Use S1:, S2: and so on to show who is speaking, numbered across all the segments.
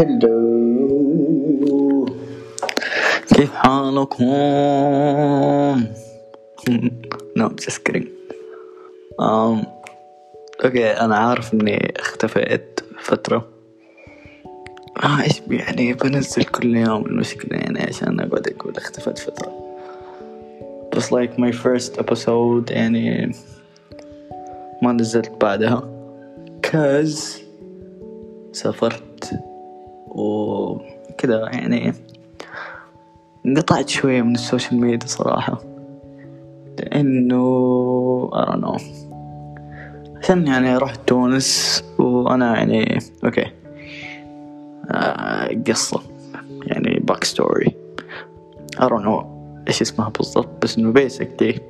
S1: Hello كيف حالكم؟ no kidding. Um, okay أنا عارف إني اختفيت فترة. آه إيش يعني بنزل كل يوم. المشكلة يعني عشان أقعد أقول اختفيت فترة. بس like my first episode يعني ما نزلت بعدها. Cause سافرت. وكذا يعني انقطعت شوية من ال social media صراحة. لأنه you know. عشان يعني رحت تونس وأنا يعني okay آه قصة. يعني back story I don't know إيش اسمها بالضبط بس إنه basically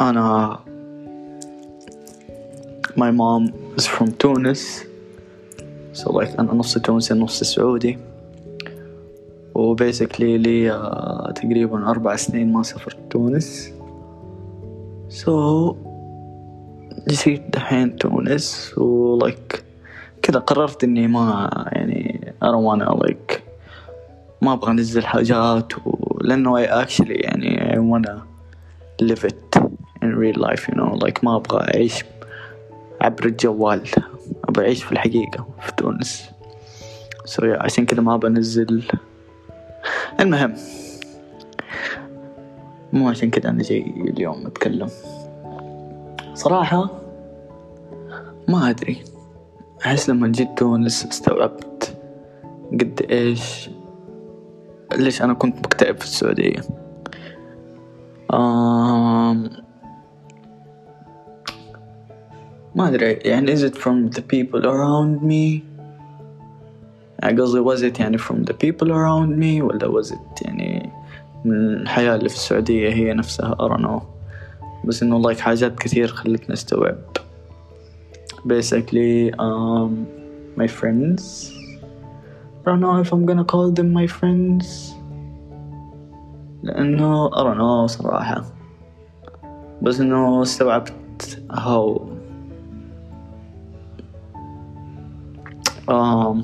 S1: أنا my mom is from تونس. Like أنا نص تونسي نص سعودي. وبيسكلي لي uh, تقريبا أربع سنين ما سافرت تونس. So جيت دحين تونس و like كذا قررت إني ما يعني I don't wanna like ما أبغى أنزل حاجات و... لأنه I actually يعني I wanna live it in real life you know. Like ما أبغى أعيش عبر الجوال. أبغى أعيش في الحقيقة في تونس. So yeah, عشان كذا ما بنزل. المهم مو عشان كذا أنا جاي اليوم أتكلم. صراحة ما أدري. أحس لما جيت تونس استوعبت قد إيش ليش أنا كنت مكتئب في السعودية. آم ما أدري يعني is it from the people around me يعني قصدي was it يعني from the people around me ولا was it يعني من الحياة اللي في السعودية هي نفسها I don't know بس إنه like حاجات كثير خلتني أستوعب basically um, my friends I don't know if I'm gonna call them my friends لأنه I don't know صراحة بس إنه استوعبت how um,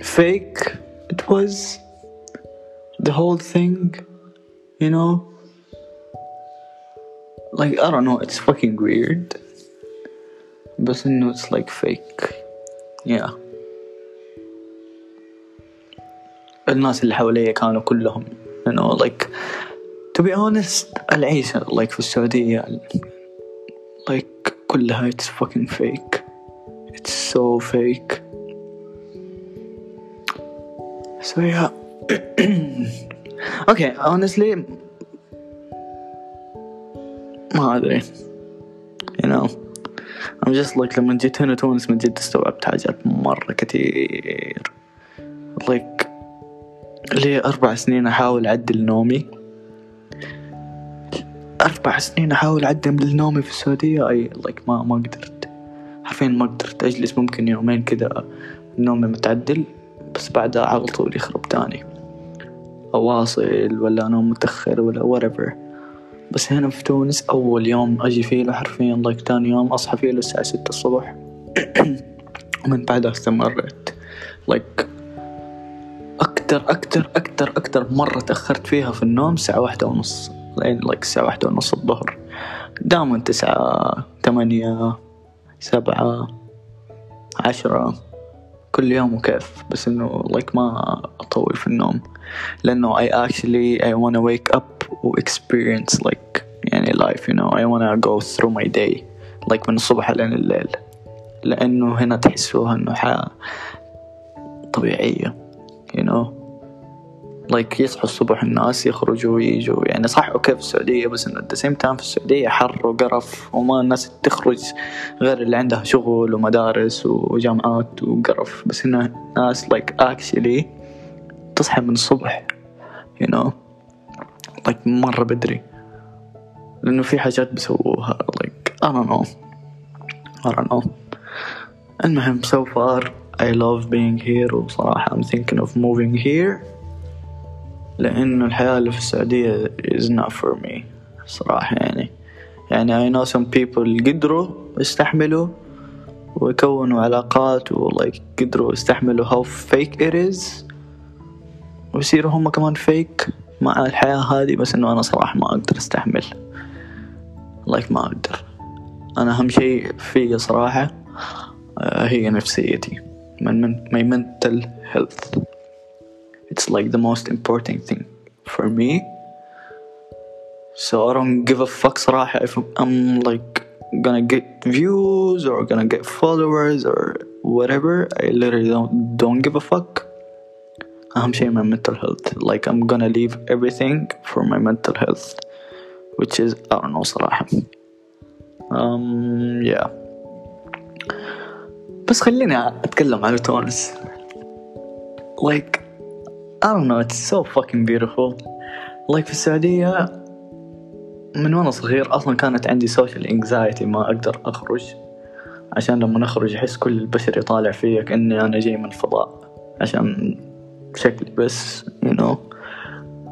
S1: fake it was the whole thing you know like I don't know it's fucking weird بس انه it's like fake yeah الناس اللي حواليا كانوا كلهم you know like to be honest العيشة like في السعودية like كلها it's fucking fake It's so fake. So yeah. Okay honestly ما ادري you know? I'm just like لما جيت هنا تونس من جد استوعبت حاجات مرة كتير. Like لي أربع سنين أحاول أعدل نومي. أربع سنين أحاول أعدل نومي في السعودية. أي like ما ما قدرت. حرفيا ما قدرت أجلس ممكن يومين كذا نومي متعدل بس بعدها على طول يخرب تاني. أواصل ولا أنام متأخر ولا whatever. بس هنا في تونس أول يوم أجي فيه له حرفيا like تاني يوم أصحى فيه له الساعة ستة الصبح. ومن بعدها استمرت. Like أكتر أكتر أكتر أكتر مرة تأخرت فيها في النوم الساعة واحدة ونص. لين like الساعة واحدة ونص الظهر. دائما تسعة ثمانية سبعة عشرة كل يوم وكيف. بس إنه like ما أطول في النوم. لأنه I actually I wanna wake up و experience like يعني life you know. I wanna go through my day like من الصبح لين الليل. لأنه هنا تحسوها إنه حياة طبيعية you know. Like يصحوا الصبح الناس يخرجوا ويجوا. يعني صح أوكي في السعودية بس إنه same time في السعودية حر وقرف وما الناس تخرج غير اللي عندها شغل ومدارس وجامعات وقرف. بس هنا ناس like actually تصحى من الصبح you know like مرة بدري. لأنه في حاجات بيسووها like I don't know. I don't know. المهم so far I love being here وصراحة I'm thinking of moving here. لأنه الحياة اللي في السعودية is not for me صراحة يعني. يعني I know some people قدروا يستحملوا ويكونوا علاقات ولايك قدروا يستحملوا how fake it is ويصيروا هم كمان فيك مع الحياة هذه بس إنه أنا صراحة ما أقدر أستحمل. لايك ما أقدر. أنا أهم شيء في صراحة آه، هي نفسيتي. من my mental health. it's like the most important thing for me so I don't give a fuck صراحة if I'm like gonna get views or gonna get followers or whatever I literally don't don't give a fuck أهم شيء my mental health like I'm gonna leave everything for my mental health which is I don't know صراحة um yeah بس خليني أتكلم على تونس like I don't know it's so fucking beautiful. Like في السعودية من وأنا صغير أصلا كانت عندي social anxiety ما أقدر أخرج. عشان لما نخرج أحس كل البشر يطالع فيا كأني أنا جاي من الفضاء. عشان شكلي بس you know.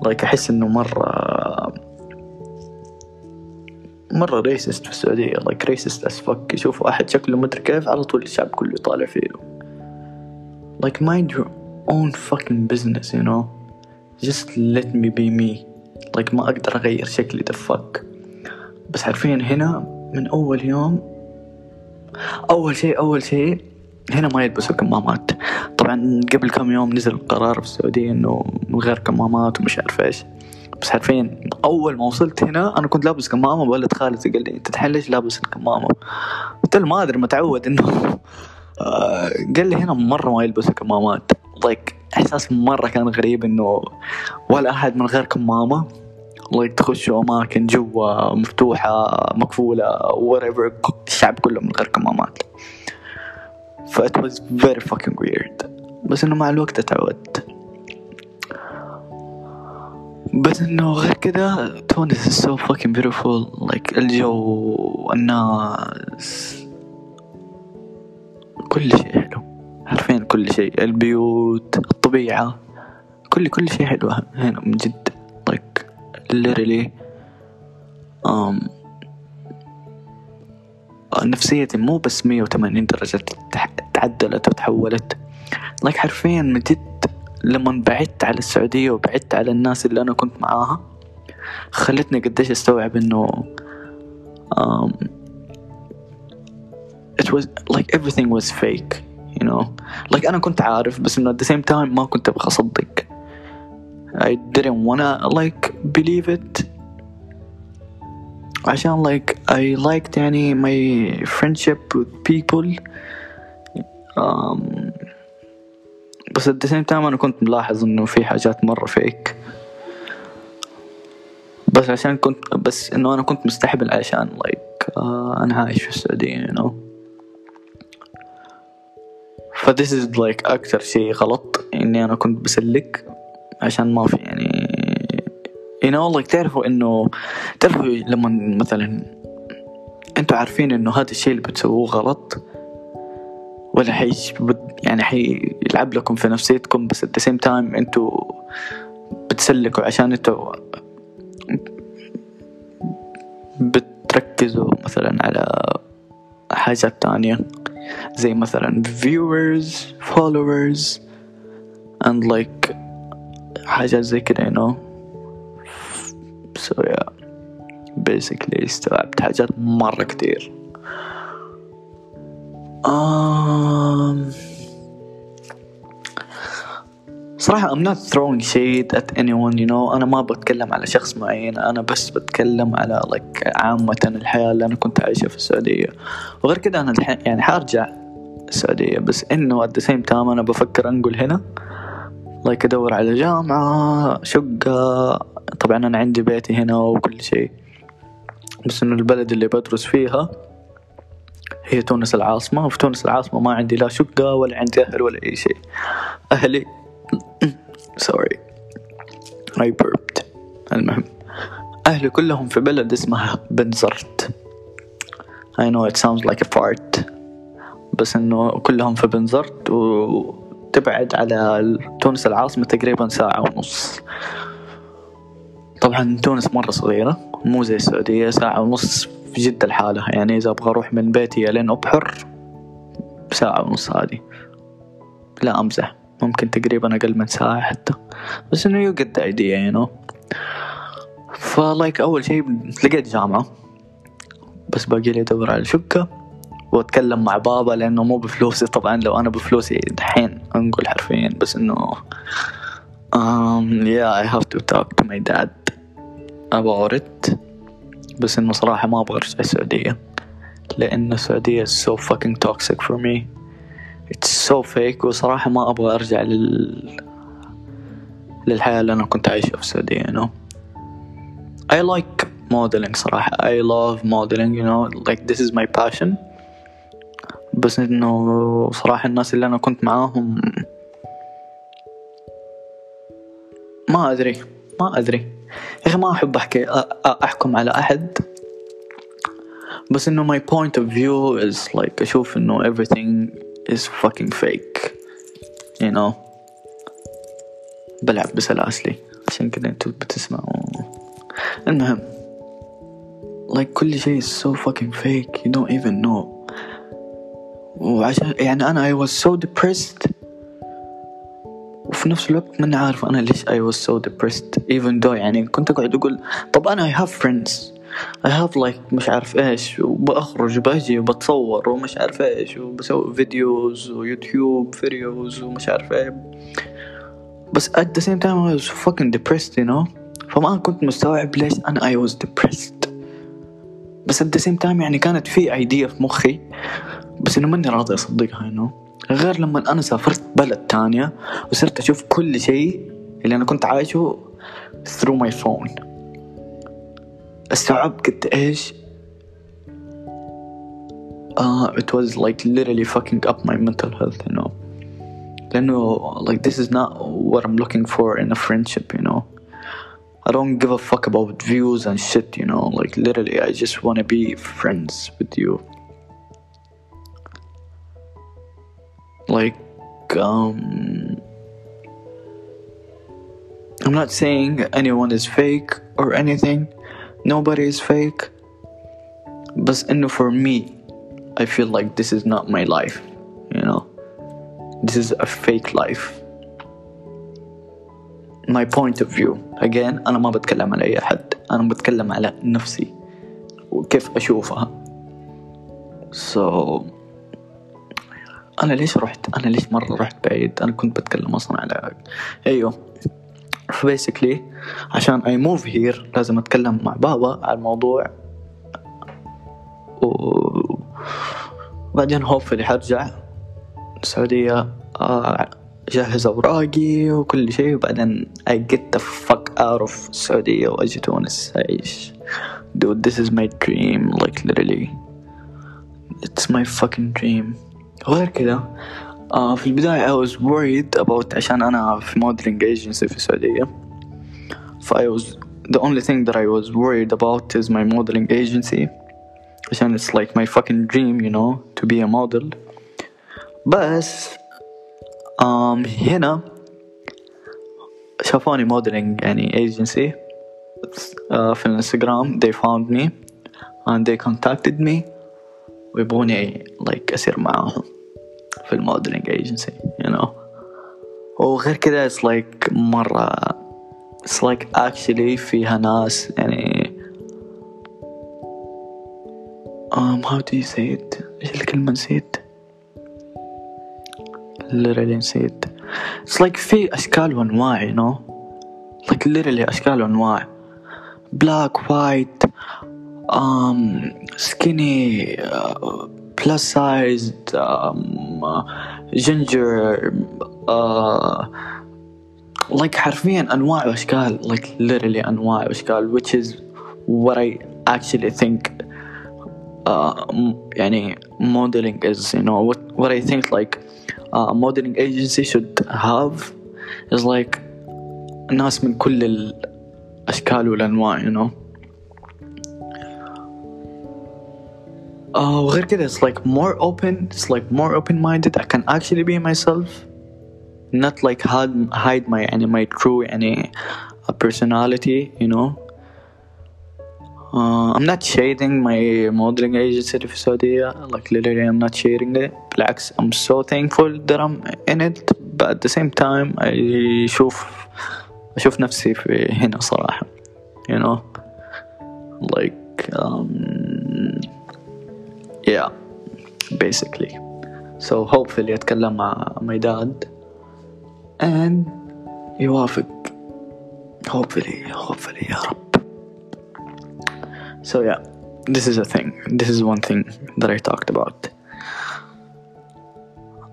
S1: Like أحس إنه مرة مرة ريسست في السعودية. Like racist as fuck. يشوفوا احد شكله مدري كيف على طول الشعب كله يطالع فيه. Like mind your own fucking business you know? Just let me be me. Like ما أقدر أغير شكلي. دفك بس حرفيا هنا من أول يوم أول شيء أول شيء هنا ما يلبسوا كمامات. طبعا قبل كم يوم نزل قرار في السعودية إنه من غير كمامات ومش عارف إيش. بس حرفيا أول ما وصلت هنا أنا كنت لابس كمامة. ولد خالتي قال لي أنت الحين ليش لابس الكمامة؟ قلت له ما أدري متعود إنه. آه، قال لي هنا مرة ما يلبسوا كمامات. like إحساس مرة كان غريب إنه ولا أحد من غير كمامة like تخشوا أماكن جوا مفتوحة مقفولة whatever الشعب كله من غير كمامات ف it was very fucking weird. بس إنه مع الوقت اتعودت بس إنه غير كده تونس is so fucking beautiful. Like الجو الناس كل شيء. كل شيء. البيوت الطبيعة كل كل شيء حلو هنا من جد. like literally um, نفسيتي مو بس مية وثمانين درجة تعدلت وتحولت. Like حرفيا من جد لما بعدت على السعودية وبعدت على الناس اللي أنا كنت معاها خلتني قديش أستوعب إنه um, it was like everything was fake. Know. Like أنا كنت عارف بس إنه at the same time ما كنت أبغى أصدق. I didn't wanna like believe it. عشان like I liked يعني my friendship with people. Um, بس at the same time أنا كنت ملاحظ إنه في حاجات مرة فيك بس عشان كنت بس إنه أنا كنت مستحمل عشان like uh, أنا عايش في السعودية you know. فديس إز لايك أكثر شيء غلط إني أنا كنت بسلك عشان ما في يعني you know like تعرفوا إنه تعرفوا لما مثلا أنتوا عارفين إنه هذا الشيء اللي بتسووه غلط ولا حي يعني حيلعب لكم في نفسيتكم بس at the same time أنتوا بتسلكوا عشان أنتوا بتركزوا مثلا على حاجات تانية. زي مثلا viewers followers and like حاجات زي كده you know so yeah basically استوعبت حاجات مرة كتير um, صراحة I'm not throwing shade at anyone you know. أنا ما بتكلم على شخص معين أنا بس بتكلم على like عامة الحياة اللي أنا كنت عايشها في السعودية. وغير كده أنا الحين يعني حارجع السعودية بس إنه at the same time أنا بفكر أنقل هنا. Like أدور على جامعة شقة طبعا أنا عندي بيتي هنا وكل شيء. بس إنه البلد اللي بدرس فيها هي تونس العاصمة وفي تونس العاصمة ما عندي لا شقة ولا عندي أهل ولا أي شيء. أهلي سوري I burped. المهم. أهلي كلهم في بلد اسمها بنزرت. I know it sounds like a fart. بس إنه كلهم في بنزرت وتبعد على تونس العاصمة تقريبا ساعة ونص. طبعا تونس مرة صغيرة مو زي السعودية ساعة ونص في جدة لحالها يعني إذا أبغى أروح من بيتي لين أبحر ساعة ونص هذه. لا أمزح. ممكن تقريبا أقل من ساعة حتى. بس إنه يو get the idea you فلايك أول شي لقيت جامعة. بس باقي لي أدور على شقة وأتكلم مع بابا لأنه مو بفلوسي. طبعا لو أنا بفلوسي دحين أنقل حرفيا. بس إنه um, yeah I have to talk to my dad about it. بس إنه صراحة ما أبغى أرجع السعودية. لأن السعودية is so fucking toxic for me. It's so fake وصراحة ما أبغى أرجع لل للحياة اللي أنا كنت عايشها في السعودية you know. I like modeling صراحة. I love modeling you know. Like this is my passion. بس إنه صراحة الناس اللي أنا كنت معاهم ما أدري. ما أدري. يا أخي ما أحب أحكي أحكم على أحد. بس إنه my point of view is like أشوف إنه everything is fucking fake you know بلعب بسلاسلي عشان كذا انتوا بتسمعوا المهم like كل شيء is so fucking fake you don't even know وعشان يعني أنا I was so depressed وفي نفس الوقت ماني عارف أنا ليش I was so depressed even though يعني كنت أقعد أقول طب أنا I have friends Like مش عارف إيش وبأخرج وبأجي وبتصور ومش عارف إيش وبسوي videos و YouTube videos ومش عارف إيه. بس at the same time I was fucking depressed you know. فما كنت مستوعب ليش أنا I was depressed. بس at the same time يعني كانت في idea في مخي بس إنه ماني راضي أصدقها you know. غير لما أنا سافرت بلد تانية وصرت أشوف كل شيء اللي أنا كنت عايشه through my phone. استوعبت قد إيش uh, it was like literally fucking up my mental health you know لأنه like this is not what I'm looking for in a friendship you know I don't give a fuck about views and shit you know like literally I just want to be friends with you like um I'm not saying anyone is fake or anything nobody is fake but انه for me I feel like this is not my life you know this is a fake life my point of view again أنا ما بتكلم على أي أحد أنا بتكلم على نفسي وكيف أشوفها so انا ليش رحت انا ليش مره رحت بعيد انا كنت بتكلم اصلا على ايوه فبيسكلي عشان اي موف هير لازم أتكلم مع بابا على الموضوع. و بعدين هوفلي حرجع. السعودية أجهز أوراقي وكل شيء. وبعدين I get the fuck out of السعودية وأجي تونس أعيش. Dude this is my dream like literally. It's my fucking dream. غير كذا آه في البداية I was worried about عشان أنا في modeling agency في السعودية ف I was the only thing that I was worried about is my modeling agency عشان it's like my fucking dream you know to be a model بس um, هنا شافوني modeling يعني agency uh, في الانستغرام they found me and they contacted me ويبغوني like أصير معاهم في الموديلينج ايجنسي you know وغير كذا it's like مرة it's like actually فيها ناس يعني um, how do you say it إيش الكلمة نسيت literally نسيت it's like في أشكال وأنواع you know like literally أشكال وأنواع black white um, skinny uh, plus sized um, ginger uh, like حرفيا أنواع وأشكال like literally أنواع وأشكال which is what I actually think uh, يعني modeling is you know what, what I think like uh, a modeling agency should have is like ناس من كل الأشكال والأنواع you know وغير كده it's like more open it's like more open minded I can actually be myself not like hide, hide my يعني my true يعني personality you know uh, I'm not shading my modeling agency في السعودية like literally I'm not shading it بالعكس I'm so thankful that I'm in it but at the same time I أشوف أشوف نفسي في هنا صراحة you know like um, yeah basically so hopefully أتكلم مع my dad and يوافق hopefully hopefully يا رب so yeah this is a thing this is one thing that I talked about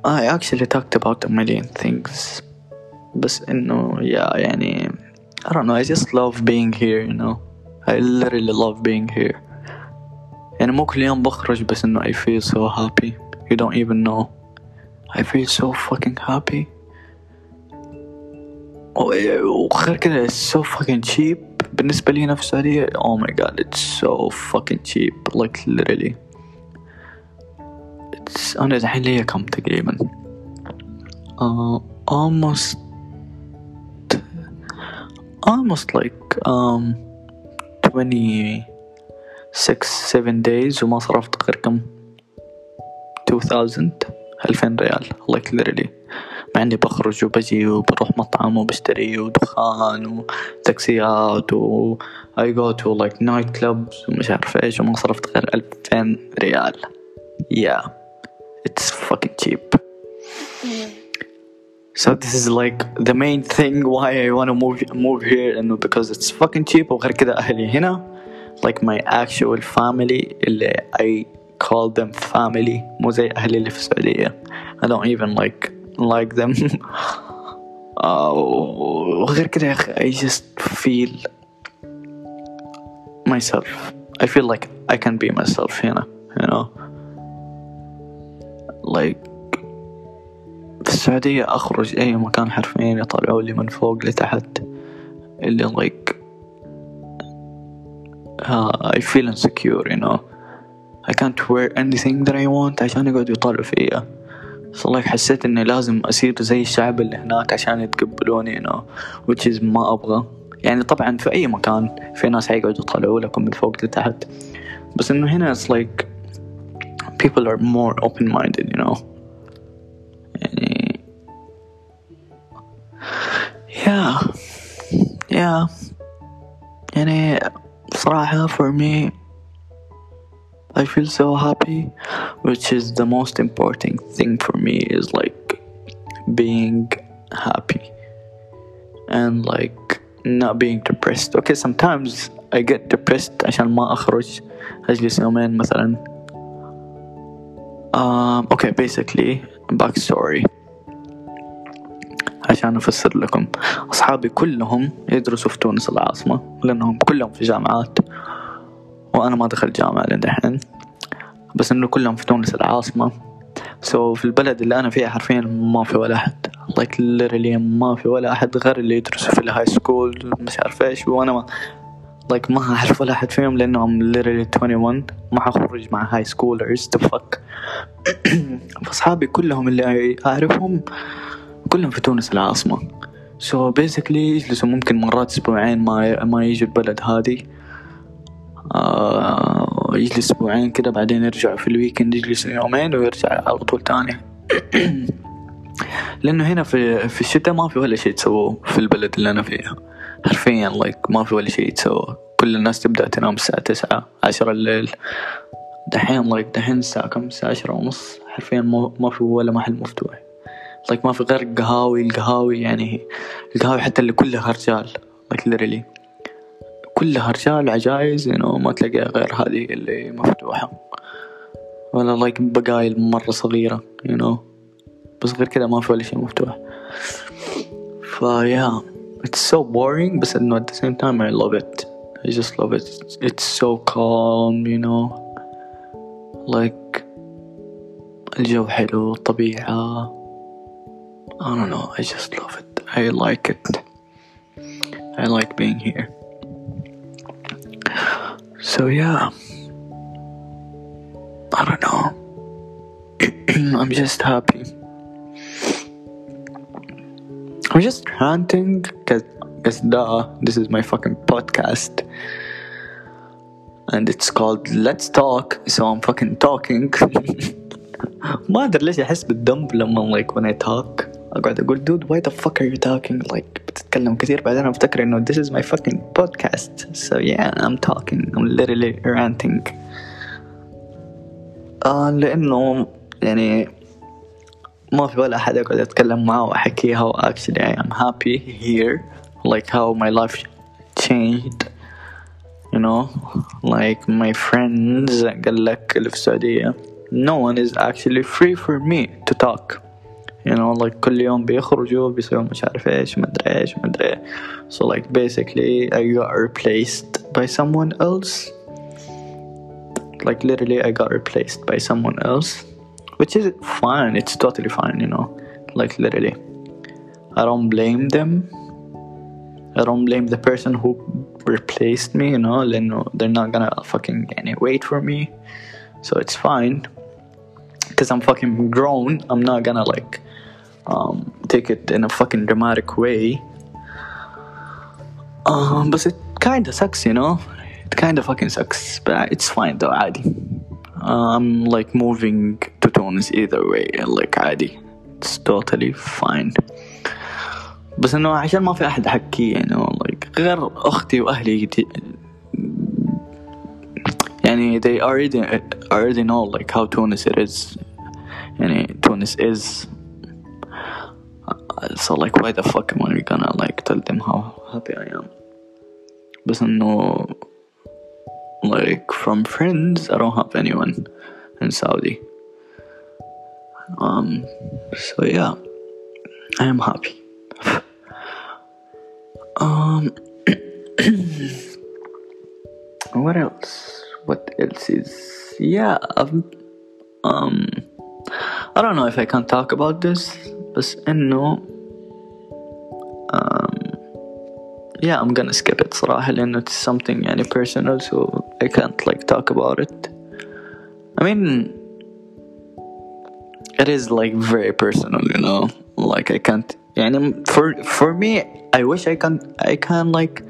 S1: I actually talked about a million things بس إنه yeah يعني I don't know I just love being here you know I literally love being here يعني مو كل يوم بخرج بس إنه I feel so happy you don't even know I feel so fucking happy وغير كذا it's so fucking cheap بالنسبة لي هنا في السعودية oh my god it's so fucking cheap like literally it's أنا دحين ليا كم تقريبا uh, almost almost like um 6 7 days وما صرفت غير كم؟ 2000 ألفين ريال. الله يكثر لي مع اني بخرج وبجي وبروح مطعم وبشتري ودخان وتاكسيات و I go to like night clubs ومش عارف إيش وما صرفت غير ألفين ريال. Yeah. It's fucking cheap. So this is like the main thing why I want to move move here and because it's fucking cheap. وغير كذا أهلي هنا. Like my actual family اللي I call them family مو زي أهلي اللي في السعودية I don't even like like them وغير كذا يا أخي I just feel myself I feel like I can be myself هنا you know like في السعودية أخرج أي مكان حرفيا يطلعوا لي من فوق لتحت اللي like uh, I feel insecure you know I can't wear anything that I want عشان يقعدوا يطالعوا فيا so like حسيت إني لازم أصير زي الشعب اللي هناك عشان يتقبلوني you know which is ما أبغى يعني طبعا في أي مكان في ناس حيقعدوا يطالعوا لكم من فوق لتحت بس إنه هنا it's like people are more open minded you know يعني yeah yeah يعني صراحة for me I feel so happy which is the most important thing for me is like being happy and like not being depressed okay sometimes I get depressed عشان ما أخرج أجلس يومين مثلا um, okay basically back story عشان أفسر لكم. أصحابي كلهم يدرسوا في تونس العاصمة لأنهم كلهم في جامعات. وأنا ما دخلت جامعة لدحين بس إنه كلهم في تونس العاصمة. so so في البلد اللي أنا فيها حرفيا ما في ولا أحد. Like literally ما في ولا أحد غير اللي يدرسوا في ال high school مش عارف إيش. وأنا ما like ما أعرف ولا أحد فيهم لأنهم literally 21 ما حخرج مع high schoolers the fuck. فأصحابي كلهم اللي أعرفهم كلهم في تونس العاصمة. So basically يجلسوا ممكن مرات أسبوعين ما ما يجوا البلد هذه. آه يجلس أسبوعين كده بعدين يرجعوا في ال weekend يجلسوا يومين ويرجع على طول تاني. لأنه هنا في في الشتاء ما في ولا شيء تسووه في البلد اللي أنا فيها. حرفيا like ما في ولا شيء يتسوى كل الناس تبدأ تنام الساعة تسعة عشرة الليل. دحين like دحين الساعة كم؟ الساعة عشرة ونص. حرفيا ما في ولا محل مفتوح. like ما في غير القهاوي القهاوي يعني القهاوي حتى اللي كلها رجال like literally كلها رجال عجايز انه ما تلاقيها غير هذه اللي مفتوحة. ولا like بقايل مرة صغيرة you know. بس غير كذا ما في ولا شيء مفتوح. ف yeah it's so boring بس إنه at the same time I love it. I just love it. It's so calm you know. Like الجو حلو الطبيعة. I don't know I just love it I like it I like being here so yeah I don't know I'm just happy I'm just ranting because because duh this is my fucking podcast and it's called let's talk so I'm fucking talking ما ادري ليش احس بالذنب لما like when I talk اقعد اقول dude why the fuck are you talking like بتتكلم كثير بعدين افتكر انه this is my fucking podcast so yeah I'm talking I'm literally ranting آه لانه يعني ما في ولا أحد أقعد أتكلم معه وأحكي how actually I am happy here like how my life changed you know like my friends قال لك اللي في السعودية no one is actually free for me to talk you know like كل يوم بيخرجوا بيسووا مش عارف ايش مدري ايش مدري so like basically I got replaced by someone else like literally I got replaced by someone else which is fine it's totally fine you know like literally I don't blame them I don't blame the person who replaced me you know لأنه they're not gonna fucking يعني wait for me so it's fine because I'm fucking grown I'm not gonna like um, take it in a fucking dramatic way um, but it kinda sucks you know it kinda fucking sucks but it's fine though عادي I'm like moving to Tunis either way like عادي it's totally fine بس انه عشان ما في احد احكيه يعني like غير اختي واهلي يعني they already already know like how Tunis it is يعني Tunis is so like why the fuck am I gonna like tell them how happy I am بس انه like from friends I don't have anyone in Saudi um so yeah I am happy um what else what else is yeah I've, um I don't know if I can talk about this بس انه yeah I'm gonna skip it صراحة لأنه it's something يعني personal so I can't like talk about it I mean it is like very personal you know like I can't يعني for for me I wish I can I can like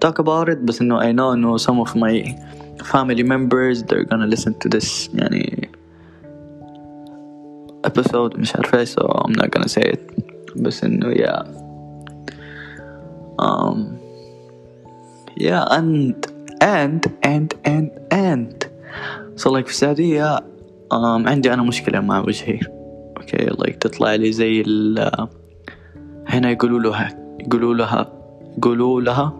S1: talk about it but no I know no some of my family members they're gonna listen to this يعني episode مش عارف so I'm not gonna say it بس انه yeah Um yeah and and and and and. So like في السعودية um, عندي أنا مشكلة مع وجهي. Okay, like تطلع لي زي ال هنا يقولوا لها يقولوا لها يقولوا لها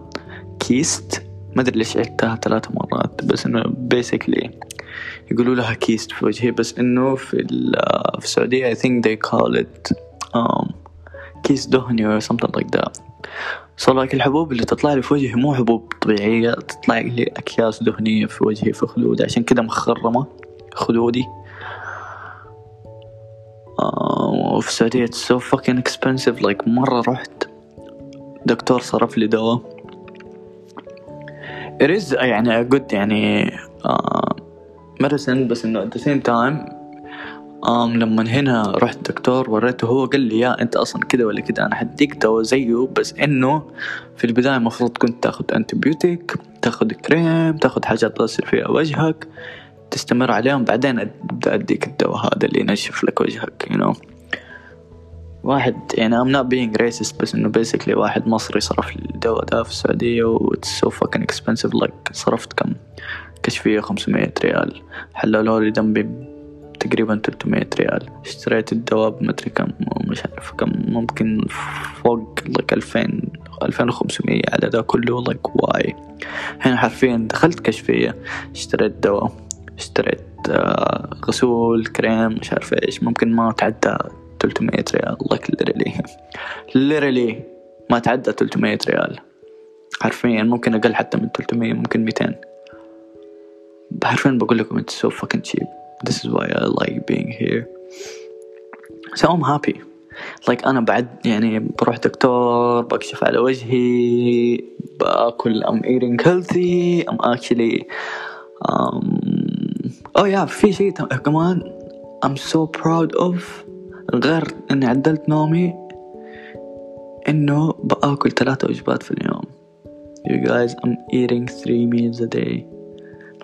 S1: cyst. ما أدري ليش عدتها ثلاث مرات بس إنه basically يقولوا لها cyst في وجهي. بس إنه في في السعودية I think they call it um, كيس دهني or something like that. Like الحبوب اللي تطلع لي في وجهي مو حبوب طبيعية تطلع لي أكياس دهنية في وجهي في خدودي عشان كده مخرمة خدودي. وفي السعودية it's so fucking expensive. Like مرة رحت دكتور صرف لي دواء. It is يعني good يعني uh, medicine بس إنه at the same time um, لما هنا رحت دكتور وريته هو قال لي يا أنت أصلا كده ولا كده؟ أنا حديك دواء زيه بس إنه في البداية المفروض كنت تاخد انتبيوتيك تاخد كريم تاخد حاجات تغسل فيها وجهك تستمر عليهم بعدين ابدا أديك الدواء هذا اللي ينشف لك وجهك you know. واحد يعني I'm not being racist بس إنه basically واحد مصري صرف الدواء ده في السعودية و it's so fucking expensive like صرفت كم؟ كشفية خمسمية ريال. حللوا لي دمي تقريبا 300 ريال. اشتريت الدواء بمدري كم مش عارف كم ممكن فوق like 2000 2500 على ده كله like why. هنا حرفيا دخلت كشفية اشتريت دواء اشتريت آه غسول كريم مش عارف إيش. ممكن ما تعدى 300 ريال like literally. Literally ما تعدى 300 ريال. حرفيا ممكن أقل حتى من 300 ممكن 200 حرفيا بقول لكم it's so fucking cheap. This is why I like being here so I'm happy like أنا بعد يعني بروح دكتور بكشف على وجهي باكل I'm eating healthy I'm actually um, oh yeah في شيء كمان I'm so proud of غير اني عدلت نومي انه باكل ثلاثة وجبات في اليوم you guys I'm eating three meals a day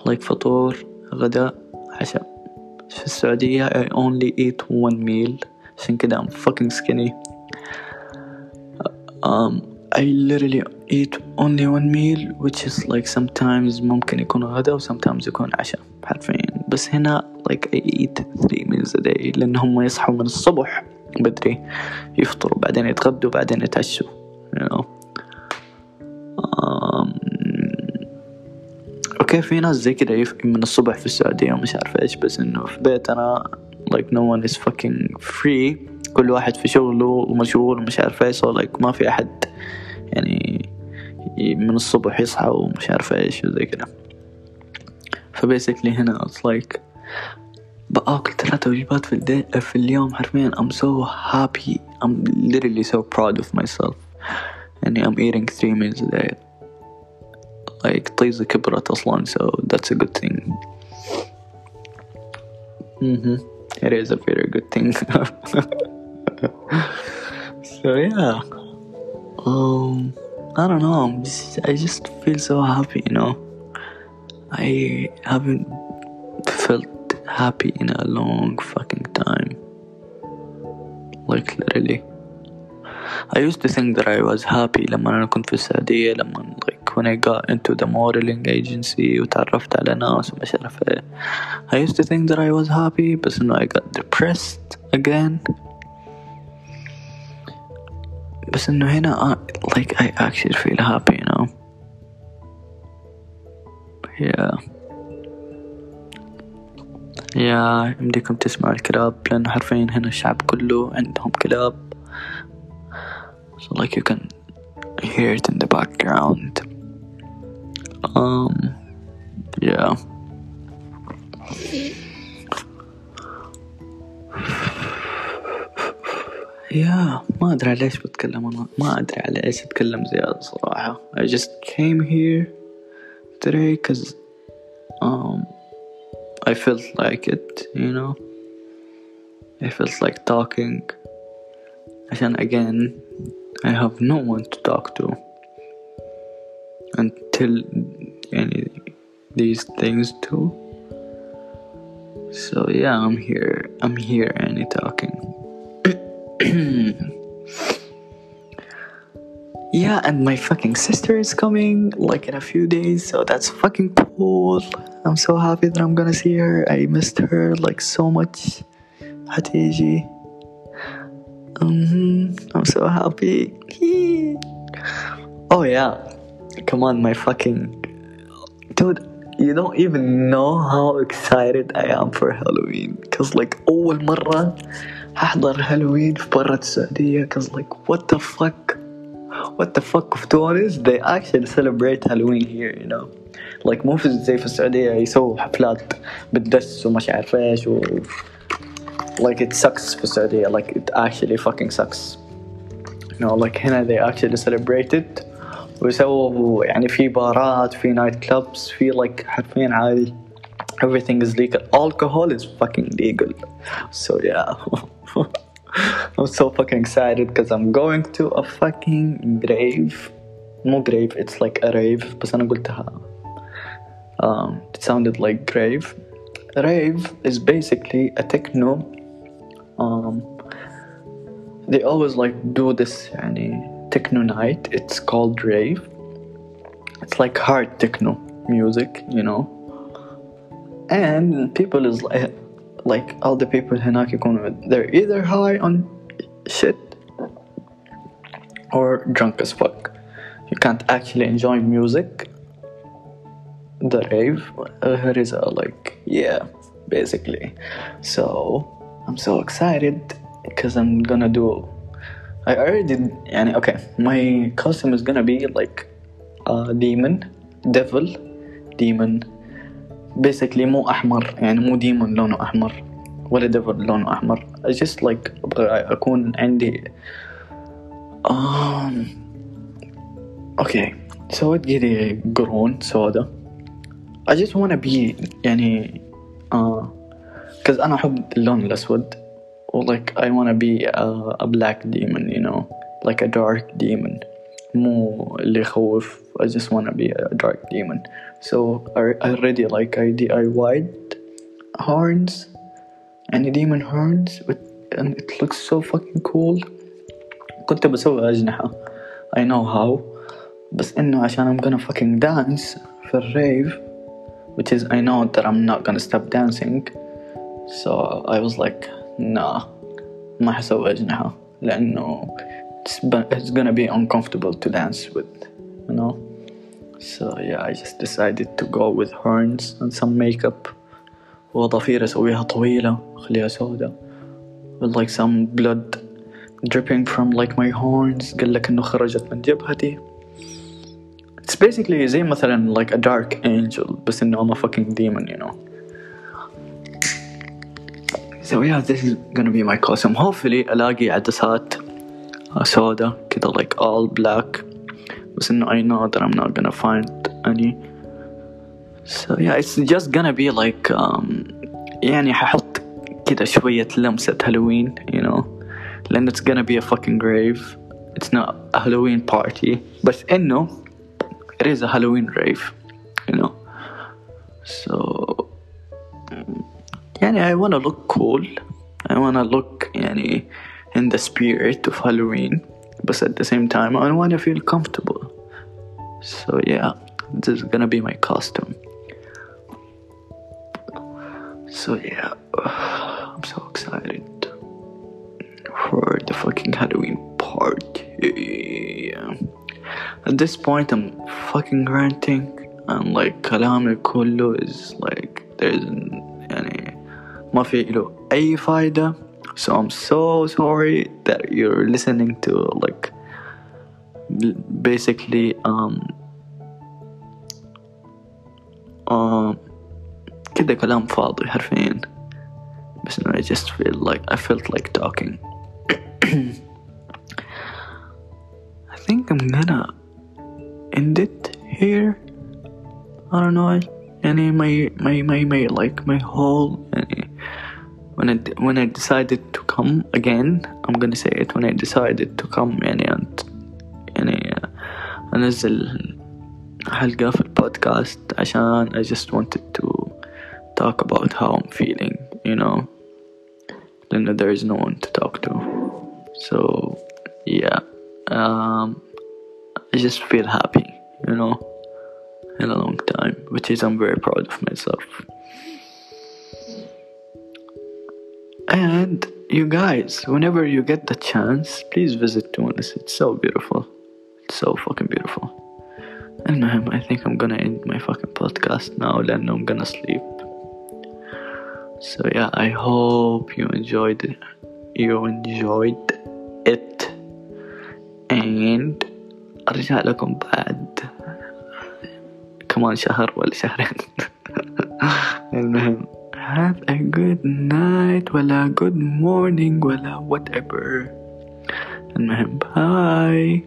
S1: like فطور غداء عشاء في السعودية I only eat one meal عشان كده I'm fucking skinny um, I literally eat only one meal which is like sometimes ممكن يكون غدا و sometimes يكون عشاء حرفيا بس هنا like I eat three meals a day لأن هم يصحوا من الصبح بدري يفطروا بعدين يتغدوا بعدين يتعشوا you know أوكي في ناس زي كده من الصبح في السعودية ومش عارف إيش بس إنه في بيتنا like no one is fucking free. كل واحد في شغله ومشغول ومش عارف إيش so like ما في أحد يعني من الصبح يصحى ومش عارف إيش وزي كده فبيسكلي هنا it's like بآكل ثلاثة وجبات في, الدي في اليوم حرفيا. I'm so happy. I'm literally so proud of myself. يعني I'm eating three meals a day. like طيزة كبرت أصلا so that's a good thing mm-hmm. it is a very good thing so yeah um I don't know just, I just feel so happy you know I haven't felt happy in a long fucking time like literally I used to think that I was happy لما أنا كنت في السعودية لما like when I got into the modeling agency وتعرفت على ناس ومش عارف ايه I used to think that I was happy بس إنه I got depressed again بس إنه هنا I, like I actually feel happy you know yeah يا يمديكم تسمعوا الكلاب لأنه حرفيا هنا الشعب كله عندهم كلاب so like you can hear it in the background um yeah يا ما أدري على إيش بتكلم أنا ما أدري على إيش أتكلم زيادة صراحة I just came here today cause um I felt like it you know I felt like talking عشان again I have no one to talk to and tell any these things too. So yeah, I'm here. I'm here and talking. yeah, and my fucking sister is coming like in a few days, so that's fucking cool. I'm so happy that I'm gonna see her. I missed her like so much. Hatiji. Mm-hmm. I'm so happy. oh yeah. come on my fucking dude you don't even know how excited I am for Halloween cause like أول مرة هحضر هالوين في برا السعودية cause like what the fuck what the fuck of Tunis they actually celebrate Halloween here you know like مو في زي في السعودية يسووا حفلات بالدس ومش عارف ايش و like it sucks في السعودية like it actually fucking sucks you know like هنا they actually celebrate it ويسووا يعني في بارات في نايت كلابس في like حرفيا عادي everything is legal alcohol is fucking legal so yeah I'm so fucking excited because I'm going to a fucking grave مو grave it's like a rave بس أنا قلتها um, it sounded like grave rave is basically a techno um, they always like do this يعني techno night it's called rave it's like hard techno music you know and people is like like all the people هناك يكونوا they're either high on shit or drunk as fuck you can't actually enjoy music the rave uh, it is a like yeah basically so I'm so excited because I'm gonna do I already يعني okay my costume is gonna be like a demon devil demon basically مو أحمر يعني مو ديمون لونه أحمر ولا ديفل لونه أحمر I just like أبغى أكون عندي um, okay سويت كذي قرون سودا I just wanna be يعني uh, cause أنا أحب اللون الأسود و like I wanna be a, a black demon you know like a dark demon مو اللي يخوف I just wanna be a dark demon so I already like I DIY'd horns يعني demon horns but, and it looks so fucking cool كنت بسوي أجنحة I know how بس إنه عشان I'm gonna fucking dance في الريف which is I know that I'm not gonna stop dancing so I was like nah ما حسوي أجنحة لأنه it's, it's gonna be uncomfortable to dance with you know so yeah I just decided to go with horns and some makeup وضفير أسويها طويلة أخليها سودة with like some blood dripping from like my horns قال لك إنه خرجت من جبهتي It's basically زي مثلا like a dark angel بس إنه I'm a fucking demon you know So yeah this is gonna be my costume hopefully ألاقي عدسات سودا كده like all black بس إنه I know that I'm not gonna find any so yeah it's just gonna be like um, يعني ححط كده شوية لمسة هالوين you know لأن it's gonna be a fucking grave it's not a Halloween party بس إنه it is a Halloween rave you know so يعني I wanna look cool I wanna look يعني in the spirit of Halloween but at the same time I wanna feel comfortable so yeah this is gonna be my costume so yeah I'm so excited for the fucking Halloween party at this point I'm fucking ranting and like كلامي كله is like there's يعني ما في له أي فايدة so I'm so sorry that you're listening to like basically um um كده كلام فاضي حرفيا بس I just feel like I felt like talking I think I'm gonna end it here I don't know يعني my my my my like my whole يعني when I when I decided to come again I'm gonna say it when I decided to come يعني and يعني أنزل حلقة في البودكاست عشان I just wanted to talk about how I'm feeling you know then there is no one to talk to so yeah um, I just feel happy you know in a long time which is I'm very proud of myself and you guys whenever you get the chance please visit Tunis it's so beautiful it's so fucking beautiful المهم I think I'm gonna end my fucking podcast now لأنه I'm gonna sleep so yeah I hope you enjoyed it you enjoyed it and أرجع لكم بعد كمان شهر ولا شهرين المهم have a good night ولا good morning ولا whatever المهم باي